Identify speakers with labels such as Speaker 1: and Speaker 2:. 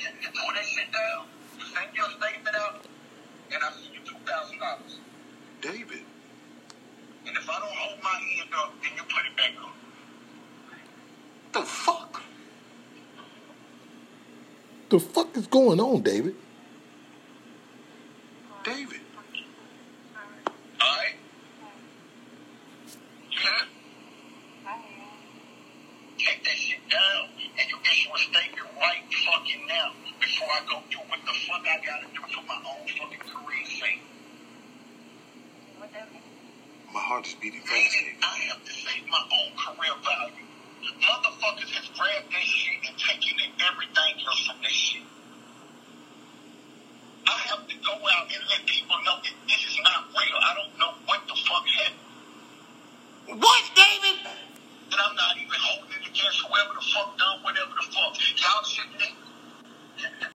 Speaker 1: you, you tore that shit down, you send your statement out, and I send you two thousand dollars.
Speaker 2: David.
Speaker 1: And if I don't hold my end up, then you put it back up.
Speaker 3: The
Speaker 2: fuck?
Speaker 3: The fuck is going on, David?
Speaker 4: David.
Speaker 1: Alright? Take that shit down, I go through what the fuck I gotta do for my own fucking career's sake.
Speaker 4: What that mean?
Speaker 2: My heart is beating fast.
Speaker 1: I have to save my own career value. Motherfuckers has grabbed this shit and taken everything else from this shit. I have to go out and let people know that this is not real. I don't know what the fuck happened.
Speaker 3: What, David?
Speaker 1: And I'm not even holding it against whoever the fuck done whatever the fuck. Y'all sitting there